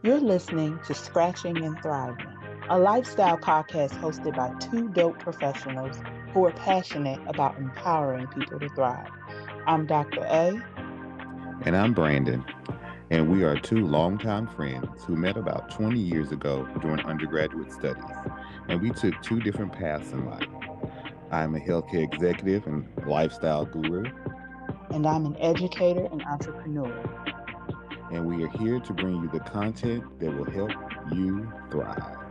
You're listening to Scratching and Thriving, a lifestyle podcast hosted by two dope professionals who are passionate about empowering people to thrive. I'm Dr. A. And I'm Brandon. And we are two longtime friends who met about 20 years ago during undergraduate studies. And we took two different paths in life. I'm a healthcare executive and lifestyle guru. And I'm an educator and entrepreneur and we are here to bring you the content that will help you thrive.